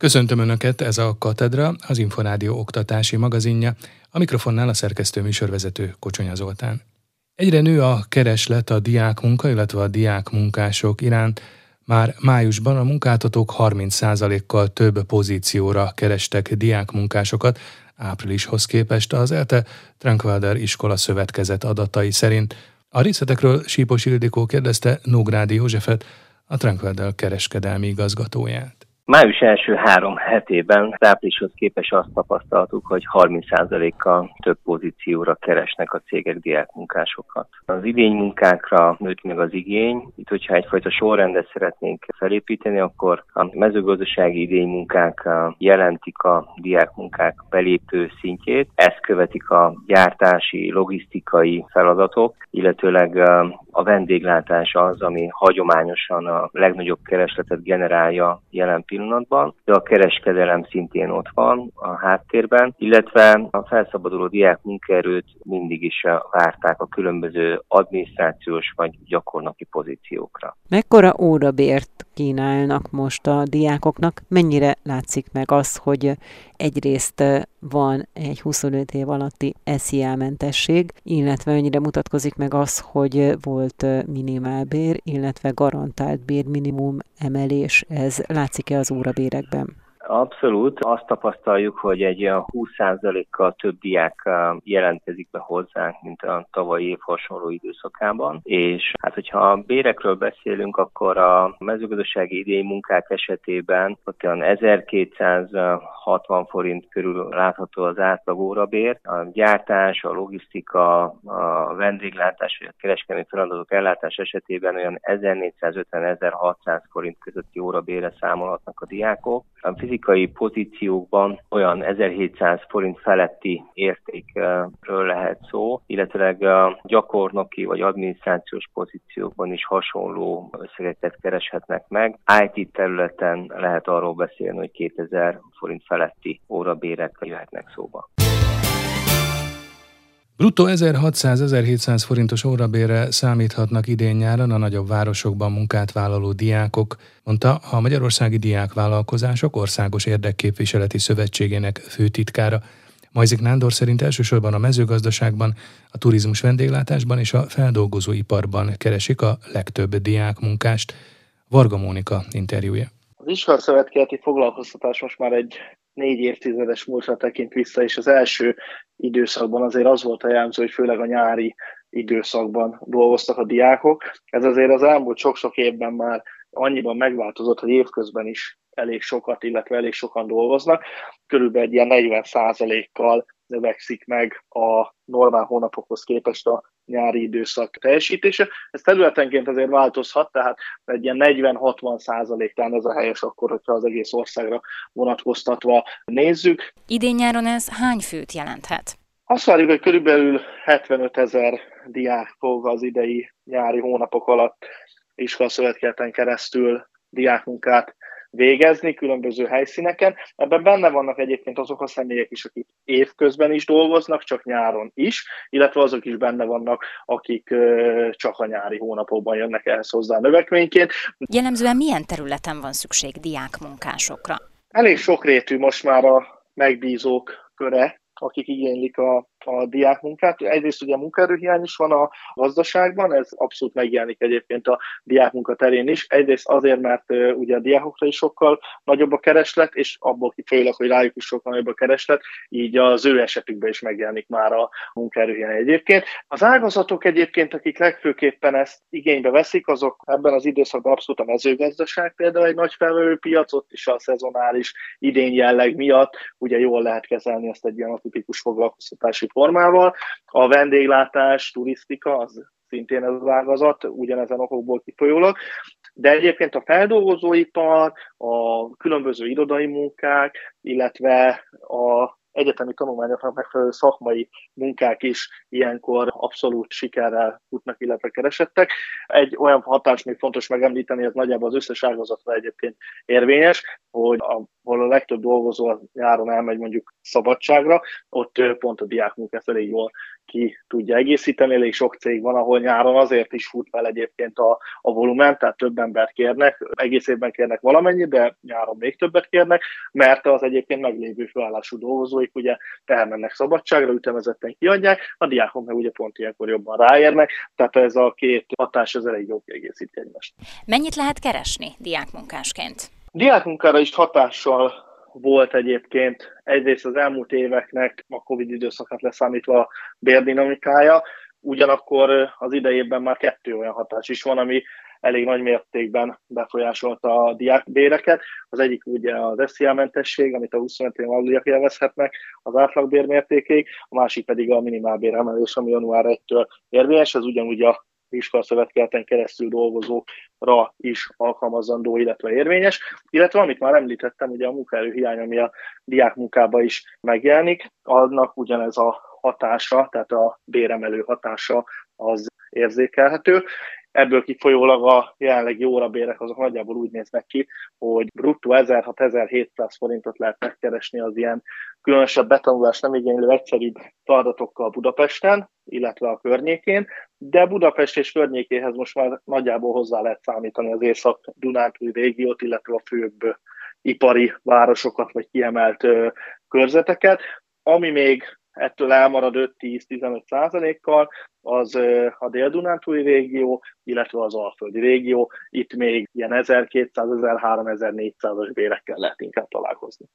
Köszöntöm Önöket, ez a Katedra, az Inforádió oktatási magazinja, a mikrofonnál a szerkesztő műsorvezető Kocsonya Zoltán. Egyre nő a kereslet a diákmunka, illetve a diákmunkások iránt. Már májusban a munkáltatók 30%-kal több pozícióra kerestek diákmunkásokat, áprilishoz képest az ELTE Trankwalder iskola szövetkezet adatai szerint. A részletekről Sípos Ildikó kérdezte Nógrádi Józsefet, a Trankwalder kereskedelmi igazgatóját. Május első három hetében áprilishoz képes azt tapasztaltuk, hogy 30%-kal több pozícióra keresnek a cégek diákmunkásokat. Az idénymunkákra nőtt meg az igény. Itt, hogyha egyfajta sorrendet szeretnénk felépíteni, akkor a mezőgazdasági idénymunkák jelentik a diákmunkák belépő szintjét. Ezt követik a gyártási, logisztikai feladatok, illetőleg a vendéglátás az, ami hagyományosan a legnagyobb keresletet generálja jelen pillanatban, de a kereskedelem szintén ott van a háttérben, illetve a felszabaduló diák munkaerőt mindig is várták a különböző adminisztrációs vagy gyakornoki pozíciókra. Mekkora órabért kínálnak most a diákoknak? Mennyire látszik meg az, hogy egyrészt van egy 25 év alatti SZIA mentesség, illetve mennyire mutatkozik meg az, hogy volt minimálbér, illetve garantált bér minimum emelés. Ez látszik-e az órabérekben? Abszolút. Azt tapasztaljuk, hogy egy olyan 20%-kal több diák jelentkezik be hozzánk, mint a tavalyi év hasonló időszakában. És hát, hogyha a bérekről beszélünk, akkor a mezőgazdasági idei munkák esetében ott olyan 1260 forint körül látható az átlag órabér. A gyártás, a logisztika, a vendéglátás vagy a kereskedelmi feladatok ellátás esetében olyan 1450-1600 forint közötti órabére számolhatnak a diákok. A fizikai pozíciókban olyan 1700 forint feletti értékről lehet szó, illetve a gyakornoki vagy adminisztrációs pozíciókban is hasonló összegeket kereshetnek meg. IT területen lehet arról beszélni, hogy 2000 forint feletti órabérek jöhetnek szóba. Bruttó 1600-1700 forintos órabérre számíthatnak idén-nyáron a nagyobb városokban munkát vállaló diákok, mondta a Magyarországi Diákvállalkozások Országos Érdekképviseleti Szövetségének főtitkára. Majzik Nándor szerint elsősorban a mezőgazdaságban, a turizmus vendéglátásban és a feldolgozóiparban keresik a legtöbb diákmunkást. Varga Mónika interjúja. Az iskolaszövetkezeti foglalkoztatás most már egy négy évtizedes múltra tekint vissza, és az első időszakban azért az volt a jellemző, hogy főleg a nyári időszakban dolgoztak a diákok. Ez azért az elmúlt sok-sok évben már annyiban megváltozott, hogy évközben is elég sokat, illetve elég sokan dolgoznak. Körülbelül egy ilyen 40 kal növekszik meg a normál hónapokhoz képest a nyári időszak teljesítése. Ez területenként azért változhat, tehát egy ilyen 40-60 százalék talán ez a helyes akkor, hogyha az egész országra vonatkoztatva nézzük. Idén nyáron ez hány főt jelenthet? Azt várjuk, hogy körülbelül 75 ezer diák fog az idei nyári hónapok alatt iskolaszövetkezeten keresztül diákmunkát végezni különböző helyszíneken. Ebben benne vannak egyébként azok a személyek is, akik évközben is dolgoznak, csak nyáron is, illetve azok is benne vannak, akik csak a nyári hónapokban jönnek ehhez hozzá növekményként. Jellemzően milyen területen van szükség diákmunkásokra? Elég sokrétű most már a megbízók köre, akik igénylik a a diákmunkát. Egyrészt ugye munkaerőhiány is van a gazdaságban, ez abszolút megjelenik egyébként a diákmunka terén is. Egyrészt azért, mert ugye a diákokra is sokkal nagyobb a kereslet, és abból kifolyólag, hogy rájuk is sokkal nagyobb a kereslet, így az ő esetükben is megjelenik már a munkaerőhiány egyébként. Az ágazatok egyébként, akik legfőképpen ezt igénybe veszik, azok ebben az időszakban abszolút a mezőgazdaság például egy nagy felvevő piac, ott is a szezonális idén jelleg miatt ugye jól lehet kezelni ezt egy ilyen atipikus foglalkoztatási formával. A vendéglátás, turisztika, az szintén ez az ágazat, ugyanezen okokból kifolyólag. De egyébként a feldolgozóipar, a különböző irodai munkák, illetve a egyetemi tanulmányoknak megfelelő szakmai munkák is ilyenkor abszolút sikerrel futnak, illetve keresettek. Egy olyan hatás még fontos megemlíteni, ez nagyjából az összes ágazatra egyébként érvényes, hogy ahol a legtöbb dolgozó nyáron elmegy mondjuk szabadságra, ott pont a diákmunkát elég jól ki tudja egészíteni. Elég sok cég van, ahol nyáron azért is fut fel egyébként a, a volumen, tehát több embert kérnek, egész évben kérnek valamennyi, de nyáron még többet kérnek, mert az egyébként meglévő felállású dolgozóik ugye elmennek szabadságra, ütemezetten kiadják, a diákok meg ugye pont ilyenkor jobban ráérnek, tehát ez a két hatás az elég jó kiegészíti egymást. Mennyit lehet keresni diákmunkásként? Diákmunkára is hatással volt egyébként egyrészt az elmúlt éveknek a Covid időszakát leszámítva a bérdinamikája, ugyanakkor az idejében már kettő olyan hatás is van, ami elég nagy mértékben befolyásolta a diákbéreket. Az egyik ugye az SZIA mentesség, amit a 25 év aluliak élvezhetnek az átlagbérmértékéig, a másik pedig a minimálbér emelés, ami január 1-től érvényes, ez ugyanúgy a iskolaszövetkeleten keresztül dolgozókra is alkalmazandó, illetve érvényes. Illetve amit már említettem, ugye a munkaerő hiány, ami a diák munkába is megjelenik, annak ugyanez a hatása, tehát a béremelő hatása az érzékelhető. Ebből kifolyólag a jelenlegi órabérek azok nagyjából úgy néznek ki, hogy bruttó 1600-1700 forintot lehet megkeresni az ilyen különösebb betanulás nem igénylő egyszerűbb feladatokkal Budapesten, illetve a környékén, de Budapest és környékéhez most már nagyjából hozzá lehet számítani az észak-dunántúli régiót, illetve a főbb ipari városokat, vagy kiemelt körzeteket. Ami még ettől elmarad 5-10-15 százalékkal, az a dél-dunántúli régió, illetve az alföldi régió. Itt még ilyen 1200, 1300, 1400-as bérekkel lehet inkább találkozni.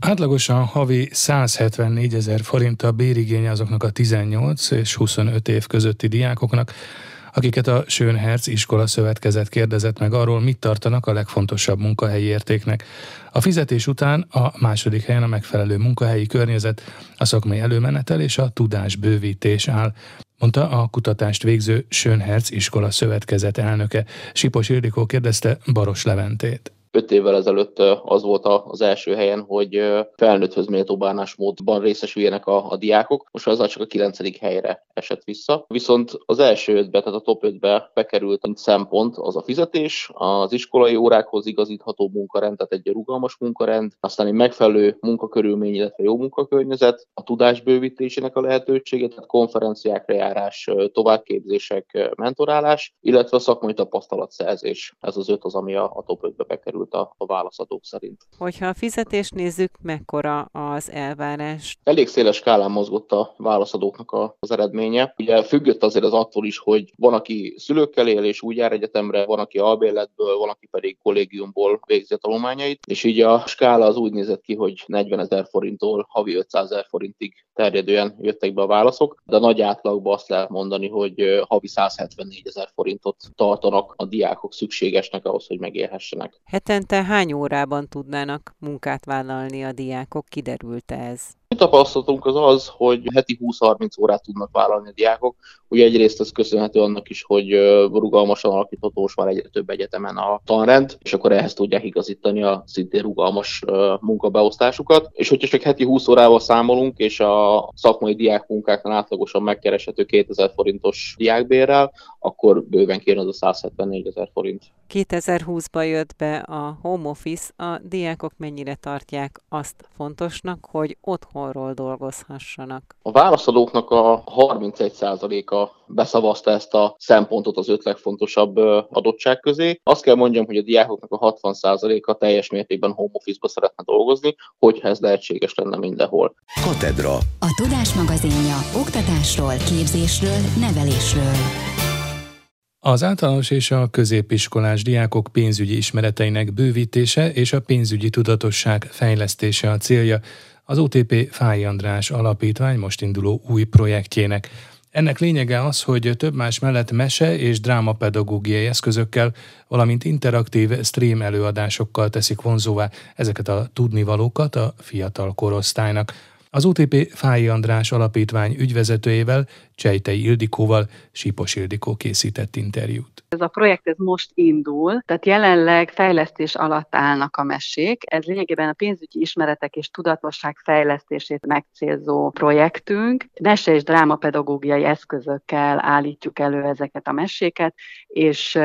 Átlagosan havi 174 ezer forint a bérigénye azoknak a 18 és 25 év közötti diákoknak, akiket a Schönherz iskola szövetkezet kérdezett meg arról, mit tartanak a legfontosabb munkahelyi értéknek. A fizetés után a második helyen a megfelelő munkahelyi környezet, a szakmai előmenetel és a tudásbővítés áll, mondta a kutatást végző Schönherz iskola szövetkezet elnöke. Sipos Ildikó kérdezte Baros Leventét öt évvel ezelőtt az volt az első helyen, hogy felnőtthöz méltó bánásmódban részesüljenek a, a diákok. Most az csak a kilencedik helyre esett vissza. Viszont az első ötbe, tehát a top ötbe bekerült, mint szempont az a fizetés, az iskolai órákhoz igazítható munkarend, tehát egy rugalmas munkarend, aztán egy megfelelő munkakörülmény, illetve jó munkakörnyezet, a tudás bővítésének a lehetősége, tehát konferenciákra járás, továbbképzések, mentorálás, illetve a szakmai tapasztalatszerzés. Ez az öt az, ami a, a top 5-be bekerült sikerült a, a válaszadók szerint. Hogyha a fizetést nézzük, mekkora az elvárás? Elég széles skálán mozgott a válaszadóknak a, az eredménye. Ugye függött azért az attól is, hogy van, aki szülőkkel él és úgy jár egyetemre, van, aki albérletből, van, aki pedig kollégiumból végzi a tanulmányait, és így a skála az úgy nézett ki, hogy 40 ezer forinttól havi 500 ezer forintig terjedően jöttek be a válaszok, de a nagy átlagban azt lehet mondani, hogy havi 174 ezer forintot tartanak a diákok szükségesnek ahhoz, hogy megélhessenek. Hetente hány órában tudnának munkát vállalni a diákok? Kiderült ez? Tapasztalatunk az az, hogy heti 20-30 órát tudnak vállalni a diákok. Ugye egyrészt ez köszönhető annak is, hogy rugalmasan alakítható most már egyre több egyetemen a tanrend, és akkor ehhez tudják igazítani a szintén rugalmas munkabeosztásukat. És hogyha csak heti 20 órával számolunk, és a szakmai diákmunkáknál átlagosan megkereshető 2000 forintos diákbérrel, akkor bőven kéne az a 174 ezer forint. 2020-ban jött be a home office, a diákok mennyire tartják azt fontosnak, hogy otthonról dolgozhassanak? A válaszadóknak a 31%-a beszavazta ezt a szempontot az öt legfontosabb adottság közé. Azt kell mondjam, hogy a diákoknak a 60%-a teljes mértékben home office-ba szeretne dolgozni, hogyha ez lehetséges lenne mindenhol. Katedra. A Tudás magazinja oktatásról, képzésről, nevelésről. Az általános és a középiskolás diákok pénzügyi ismereteinek bővítése és a pénzügyi tudatosság fejlesztése a célja az OTP Fáj András Alapítvány most induló új projektjének. Ennek lényege az, hogy több más mellett mese és drámapedagógiai eszközökkel, valamint interaktív stream előadásokkal teszik vonzóvá ezeket a tudnivalókat a fiatal korosztálynak. Az OTP Fáji András alapítvány ügyvezetőjével, Csejtei Ildikóval Sipos Ildikó készített interjút. Ez a projekt ez most indul, tehát jelenleg fejlesztés alatt állnak a mesék. Ez lényegében a pénzügyi ismeretek és tudatosság fejlesztését megcélzó projektünk. Mese és drámapedagógiai eszközökkel állítjuk elő ezeket a meséket, és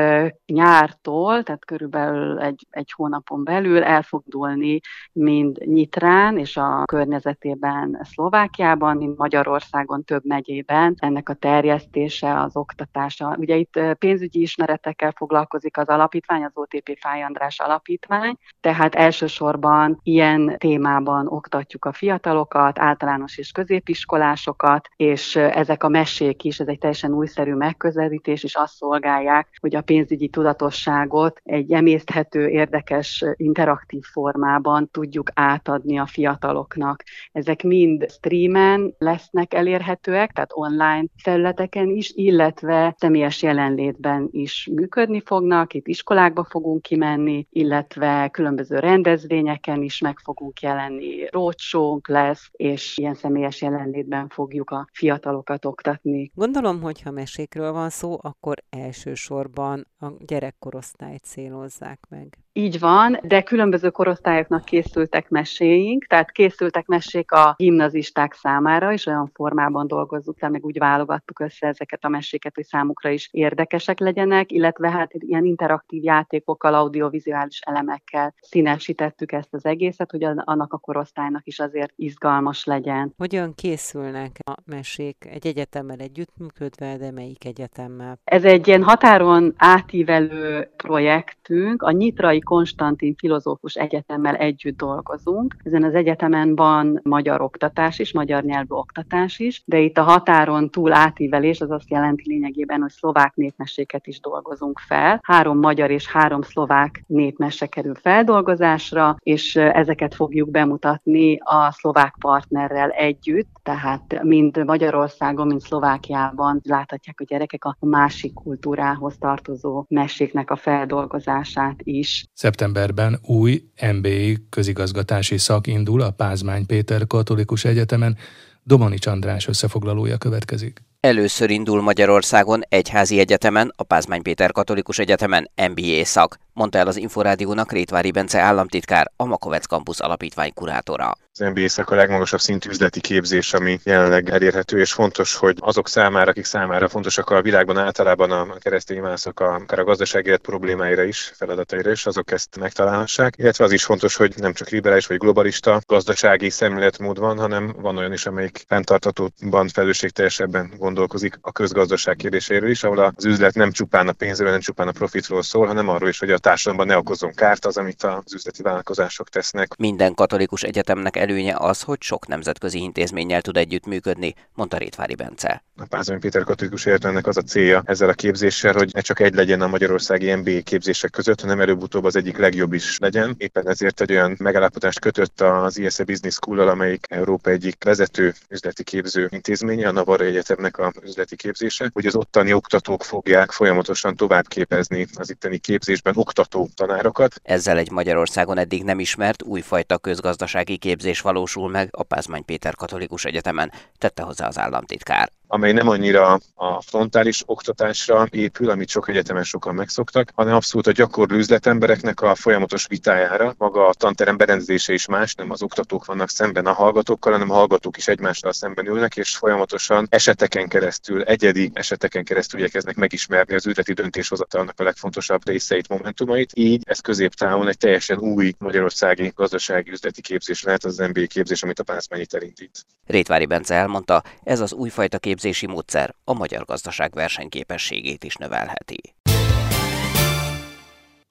nyártól, tehát körülbelül egy, egy hónapon belül elfogdulni mind Nyitrán és a környezetében Szlovákiában, mind Magyarországon több megyében ennek a terjesztése, az oktatása. Ugye itt pénzügyi ismeretekkel foglalkozik az alapítvány, az OTP Fáj András alapítvány, tehát elsősorban ilyen témában oktatjuk a fiatalokat, általános és középiskolásokat, és ezek a mesék is, ez egy teljesen újszerű megközelítés, és azt szolgálják, hogy a pénzügyi tudatosságot egy emészthető, érdekes, interaktív formában tudjuk átadni a fiataloknak. Ezek mind streamen lesznek elérhetőek, tehát online felületeken is, illetve személyes jelenlétben is működni fognak, itt iskolákba fogunk kimenni, illetve különböző rendezvényeken is meg fogunk jelenni, rócsónk lesz, és ilyen személyes jelenlétben fogjuk a fiatalokat oktatni. Gondolom, hogy ha mesékről van szó, akkor elsősorban a gyerekkorosztályt célozzák meg. Így van, de különböző korosztályoknak készültek meséink, tehát készültek mesék a gimnazisták számára, és olyan formában dolgozzuk le, meg úgy válogattuk össze ezeket a meséket, hogy számukra is érdekesek legyenek, illetve hát ilyen interaktív játékokkal, audiovizuális elemekkel színesítettük ezt az egészet, hogy annak a korosztálynak is azért izgalmas legyen. Hogyan készülnek a mesék egy egyetemmel együttműködve, de melyik egyetemmel? Ez egy ilyen határon átívelő projektünk, a Nyitrai Konstantin Filozófus Egyetemmel együtt dolgozunk. Ezen az egyetemen van magyar oktatás is, magyar nyelvű oktatás is, de itt a határon túl átívelés az azt jelenti lényegében, hogy szlovák népmeséket is dolgozunk fel. Három magyar és három szlovák népmese kerül feldolgozásra, és ezeket fogjuk bemutatni a szlovák partnerrel együtt, tehát mind Magyarországon, mind Szlovákiában láthatják a gyerekek a másik kultúrához tartozó meséknek a feldolgozását is. Szeptemberben új MBI közigazgatási szak indul a Pázmány Péter Katolikus Egyetemen, Domanics András összefoglalója következik. Először indul Magyarországon egyházi egyetemen, a Pázmány Péter Katolikus Egyetemen MBA szak, mondta el az Inforádiónak Rétvári Bence államtitkár, a Makovec Campus alapítvány kurátora. Az MBA szak a legmagasabb szintű üzleti képzés, ami jelenleg elérhető, és fontos, hogy azok számára, akik számára fontosak a világban általában a keresztény mászok, akár a gazdasági élet problémáira is, feladataira is, azok ezt megtalálhassák. Illetve az is fontos, hogy nem csak liberális vagy globalista gazdasági szemléletmód van, hanem van olyan is, amelyik fenntartatóban, felelősségteljesebben gondolkozik a közgazdaság kérdéséről is, ahol az üzlet nem csupán a pénzről, nem csupán a profitról szól, hanem arról is, hogy a társadalomban ne okozzon kárt az, amit az üzleti vállalkozások tesznek. Minden katolikus egyetemnek előnye az, hogy sok nemzetközi intézménnyel tud együttműködni, mondta Rétvári Bence. A Pázmány Péter Katolikus Egyetemnek az a célja ezzel a képzéssel, hogy ne csak egy legyen a magyarországi MBA képzések között, hanem előbb-utóbb az egyik legjobb is legyen. Éppen ezért egy olyan megállapodást kötött az ISE Business school amelyik Európa egyik vezető üzleti képző intézménye, a Navarra Egyetemnek a üzleti képzése, hogy az ottani oktatók fogják folyamatosan tovább képezni az itteni képzésben oktató tanárokat. Ezzel egy Magyarországon eddig nem ismert újfajta közgazdasági képzés valósul meg a Pázmány Péter Katolikus Egyetemen, tette hozzá az államtitkár amely nem annyira a frontális oktatásra épül, amit sok egyetemen sokan megszoktak, hanem abszolút a gyakorló üzletembereknek a folyamatos vitájára. Maga a tanterem berendezése is más, nem az oktatók vannak szemben a hallgatókkal, hanem a hallgatók is egymással szemben ülnek, és folyamatosan eseteken keresztül, egyedi eseteken keresztül igyekeznek megismerni az üzleti döntéshozatalnak a legfontosabb részeit, momentumait. Így ez középtávon egy teljesen új magyarországi gazdasági üzleti képzés lehet az MBA képzés, amit a Pászmányit elindít. Rétvári Bence elmondta, ez az újfajta képzés képzési módszer a magyar gazdaság versenyképességét is növelheti.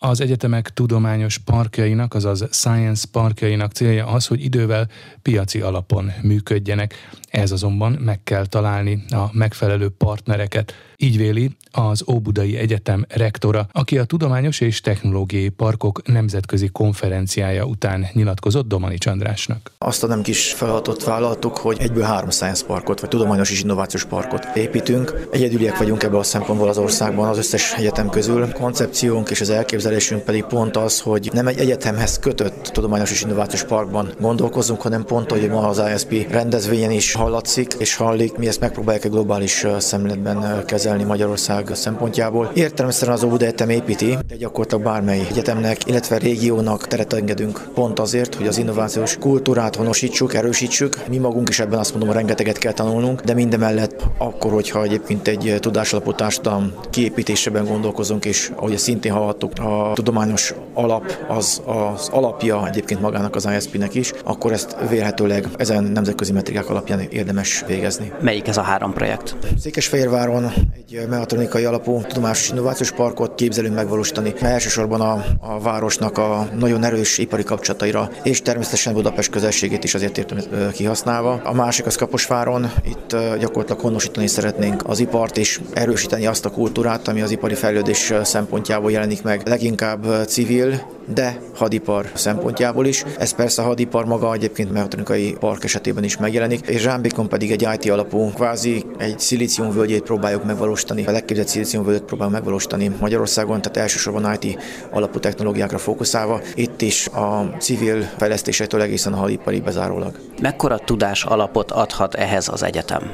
Az egyetemek tudományos parkjainak, azaz science parkjainak célja az, hogy idővel piaci alapon működjenek. Ez azonban meg kell találni a megfelelő partnereket. Így véli az Óbudai Egyetem rektora, aki a Tudományos és Technológiai Parkok nemzetközi konferenciája után nyilatkozott Domani Csandrásnak. Azt a nem kis feladatot vállaltuk, hogy egyből három science parkot, vagy tudományos és innovációs parkot építünk. Egyedüliek vagyunk ebben a szempontból az országban az összes egyetem közül. Koncepciónk és az elképzelés elképzelésünk pedig pont az, hogy nem egy egyetemhez kötött tudományos és innovációs parkban gondolkozunk, hanem pont, hogy ma az ISP rendezvényen is hallatszik és hallik. Mi ezt megpróbáljuk egy globális szemléletben kezelni Magyarország szempontjából. Értelemszerűen az Óbuda Egyetem építi, de gyakorlatilag bármely egyetemnek, illetve régiónak teret engedünk pont azért, hogy az innovációs kultúrát honosítsuk, erősítsük. Mi magunk is ebben azt mondom, rengeteget kell tanulnunk, de mindemellett akkor, hogyha egyébként egy tudásalapú társadalom kiépítésében gondolkozunk, és ahogy szintén hallhattuk, a tudományos alap az az alapja egyébként magának az ISP-nek is, akkor ezt vélhetőleg ezen nemzetközi metrikák alapján érdemes végezni. Melyik ez a három projekt? Székesfehérváron egy mehatronikai alapú tudományos innovációs parkot képzelünk megvalósítani. Elsősorban a, a városnak a nagyon erős ipari kapcsolataira, és természetesen Budapest közelségét is azért értem kihasználva. A másik az Kaposváron, itt gyakorlatilag honosítani szeretnénk az ipart, és erősíteni azt a kultúrát, ami az ipari fejlődés szempontjából jelenik meg leginkább civil, de hadipar szempontjából is. Ez persze a hadipar maga egyébként mechatronikai park esetében is megjelenik, és Zsámbékon pedig egy IT alapú, kvázi egy szilíciumvölgyét próbáljuk megvalósítani, a legképzett szilíciumvölgyet próbáljuk megvalósítani Magyarországon, tehát elsősorban IT alapú technológiákra fókuszálva, itt is a civil fejlesztésektől egészen a hadipari bezárólag. Mekkora tudás alapot adhat ehhez az egyetem?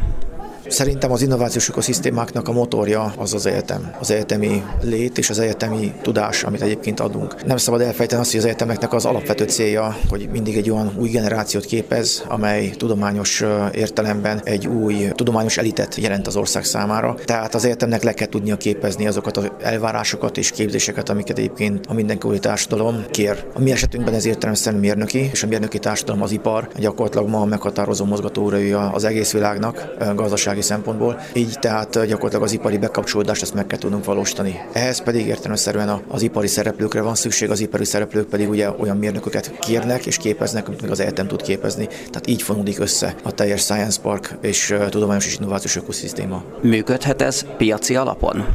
Szerintem az innovációs ökoszisztémáknak a motorja az az egyetem. Az egyetemi lét és az egyetemi tudás, amit egyébként adunk. Nem szabad elfejteni azt, hogy az egyetemeknek az alapvető célja, hogy mindig egy olyan új generációt képez, amely tudományos értelemben egy új tudományos elitet jelent az ország számára. Tehát az egyetemnek le kell tudnia képezni azokat az elvárásokat és képzéseket, amiket egyébként a mindenkori társadalom kér. A mi esetünkben ez értelemszerűen mérnöki, és a mérnöki társadalom az ipar, gyakorlatilag ma a meghatározó mozgatóra az egész világnak, gazdasági gazdasági szempontból, így tehát gyakorlatilag az ipari bekapcsolódást ezt meg kell tudnunk valósítani. Ehhez pedig értelemszerűen az ipari szereplőkre van szükség, az ipari szereplők pedig ugye olyan mérnököket kérnek és képeznek, amit még az egyetem tud képezni. Tehát így fonódik össze a teljes Science Park és tudományos és innovációs ökoszisztéma. Működhet ez piaci alapon?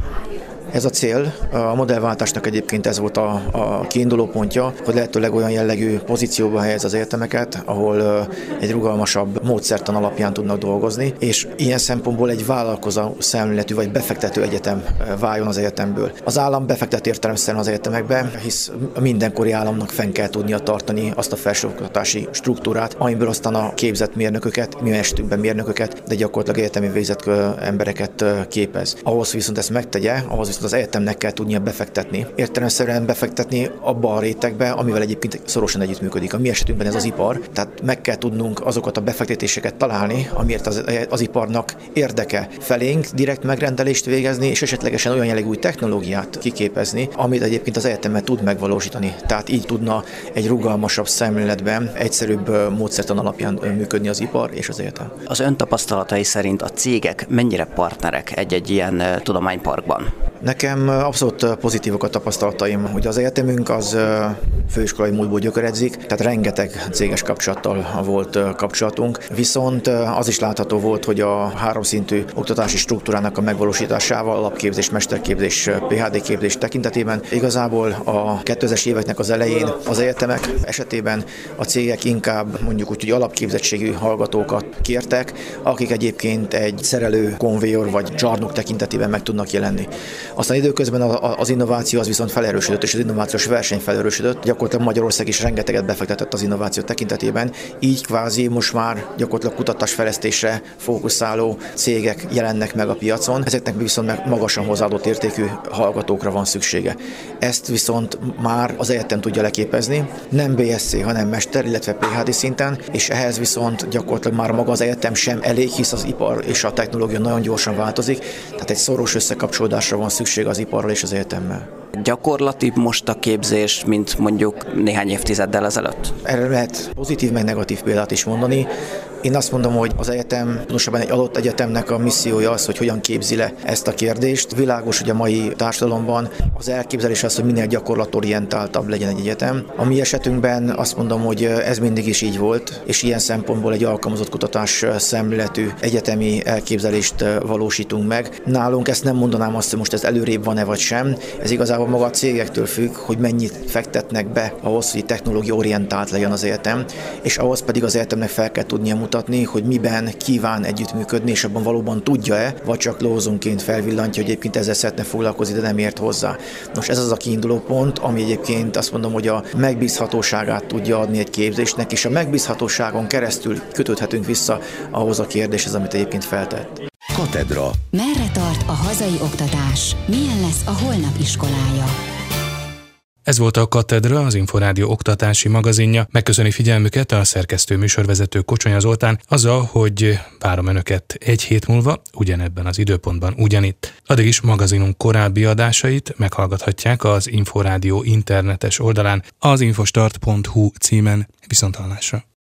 Ez a cél, a modellváltásnak egyébként ez volt a, a kiinduló pontja, hogy lehetőleg olyan jellegű pozícióba helyez az egyetemeket, ahol egy rugalmasabb módszertan alapján tudnak dolgozni, és ilyen szempontból egy vállalkozó szemléletű vagy befektető egyetem váljon az egyetemből. Az állam befektet értelemszerűen az egyetemekbe, hisz mindenkori államnak fenn kell tudnia tartani azt a felsőoktatási struktúrát, amiből aztán a képzett mérnököket, mi esetünkben mérnököket, de gyakorlatilag egyetemi végzett embereket képez. Ahhoz viszont ezt megtegye, ahhoz viszont az egyetemnek kell tudnia befektetni. Értelemszerűen befektetni abba a rétegbe, amivel egyébként szorosan együttműködik. A mi esetünkben ez az ipar, tehát meg kell tudnunk azokat a befektetéseket találni, amiért az, az iparnak érdeke felénk direkt megrendelést végezni, és esetlegesen olyan jellegű új technológiát kiképezni, amit egyébként az egyetemet tud megvalósítani. Tehát így tudna egy rugalmasabb szemléletben, egyszerűbb módszertan alapján működni az ipar és az egyetem. Az ön tapasztalatai szerint a cégek mennyire partnerek egy-egy ilyen tudományparkban? Nekem abszolút pozitívok a tapasztalataim. Ugye az egyetemünk az főiskolai múltból gyökeredzik, tehát rengeteg céges kapcsolattal volt kapcsolatunk. Viszont az is látható volt, hogy a háromszintű oktatási struktúrának a megvalósításával, alapképzés, mesterképzés, PHD képzés tekintetében igazából a 2000-es éveknek az elején az egyetemek esetében a cégek inkább mondjuk úgy, hogy alapképzettségű hallgatókat kértek, akik egyébként egy szerelő, konvéjor vagy csarnok tekintetében meg tudnak jelenni. Aztán időközben az innováció az viszont felerősödött, és az innovációs verseny felerősödött. Gyakorlatilag Magyarország is rengeteget befektetett az innováció tekintetében, így kvázi most már gyakorlatilag kutatásfejlesztésre fókuszáló cégek jelennek meg a piacon. Ezeknek viszont meg magasan hozzáadott értékű hallgatókra van szüksége. Ezt viszont már az egyetem tudja leképezni, nem BSC, hanem mester, illetve PhD szinten, és ehhez viszont gyakorlatilag már maga az egyetem sem elég, hisz az ipar és a technológia nagyon gyorsan változik, tehát egy szoros összekapcsolódásra van szükség az iparral és az egyetemmel. Gyakorlati most a képzés, mint mondjuk néhány évtizeddel ezelőtt? Erre lehet pozitív meg negatív példát is mondani. Én azt mondom, hogy az egyetem, pontosabban egy adott egyetemnek a missziója az, hogy hogyan képzi le ezt a kérdést. Világos, hogy a mai társadalomban az elképzelés az, hogy minél gyakorlatorientáltabb legyen egy egyetem. A mi esetünkben azt mondom, hogy ez mindig is így volt, és ilyen szempontból egy alkalmazott kutatás szemléletű egyetemi elképzelést valósítunk meg. Nálunk ezt nem mondanám azt, hogy most ez előrébb van-e vagy sem. Ez igazából Általában maga a cégektől függ, hogy mennyit fektetnek be ahhoz, hogy technológia orientált legyen az egyetem, és ahhoz pedig az egyetemnek fel kell tudnia mutatni, hogy miben kíván együttműködni, és abban valóban tudja-e, vagy csak lózunként felvillantja, hogy egyébként ezzel szeretne foglalkozni, de nem ért hozzá. Nos, ez az a kiinduló pont, ami egyébként azt mondom, hogy a megbízhatóságát tudja adni egy képzésnek, és a megbízhatóságon keresztül kötődhetünk vissza ahhoz a kérdéshez, amit egyébként feltett. Katedra. Merre tart a hazai oktatás? Milyen lesz a holnap iskolája? Ez volt a Katedra, az Inforádió oktatási magazinja. Megköszöni figyelmüket a szerkesztő műsorvezető Kocsonya Zoltán azzal, hogy várom Önöket egy hét múlva, ugyanebben az időpontban ugyanitt. Addig is magazinunk korábbi adásait meghallgathatják az Inforádió internetes oldalán az infostart.hu címen. Viszontalásra!